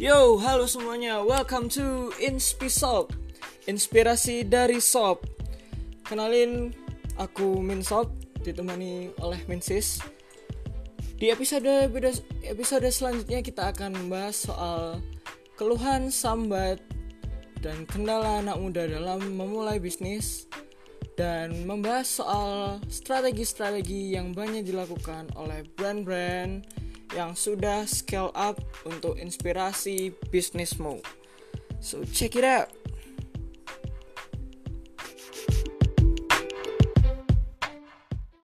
Yo, halo semuanya. Welcome to Inspisop. Inspirasi dari Sop. Kenalin, aku Min Sop, ditemani oleh Minsis. Di episode episode selanjutnya kita akan membahas soal keluhan sambat dan kendala anak muda dalam memulai bisnis dan membahas soal strategi-strategi yang banyak dilakukan oleh brand-brand yang sudah scale up untuk inspirasi bisnismu. So check it out.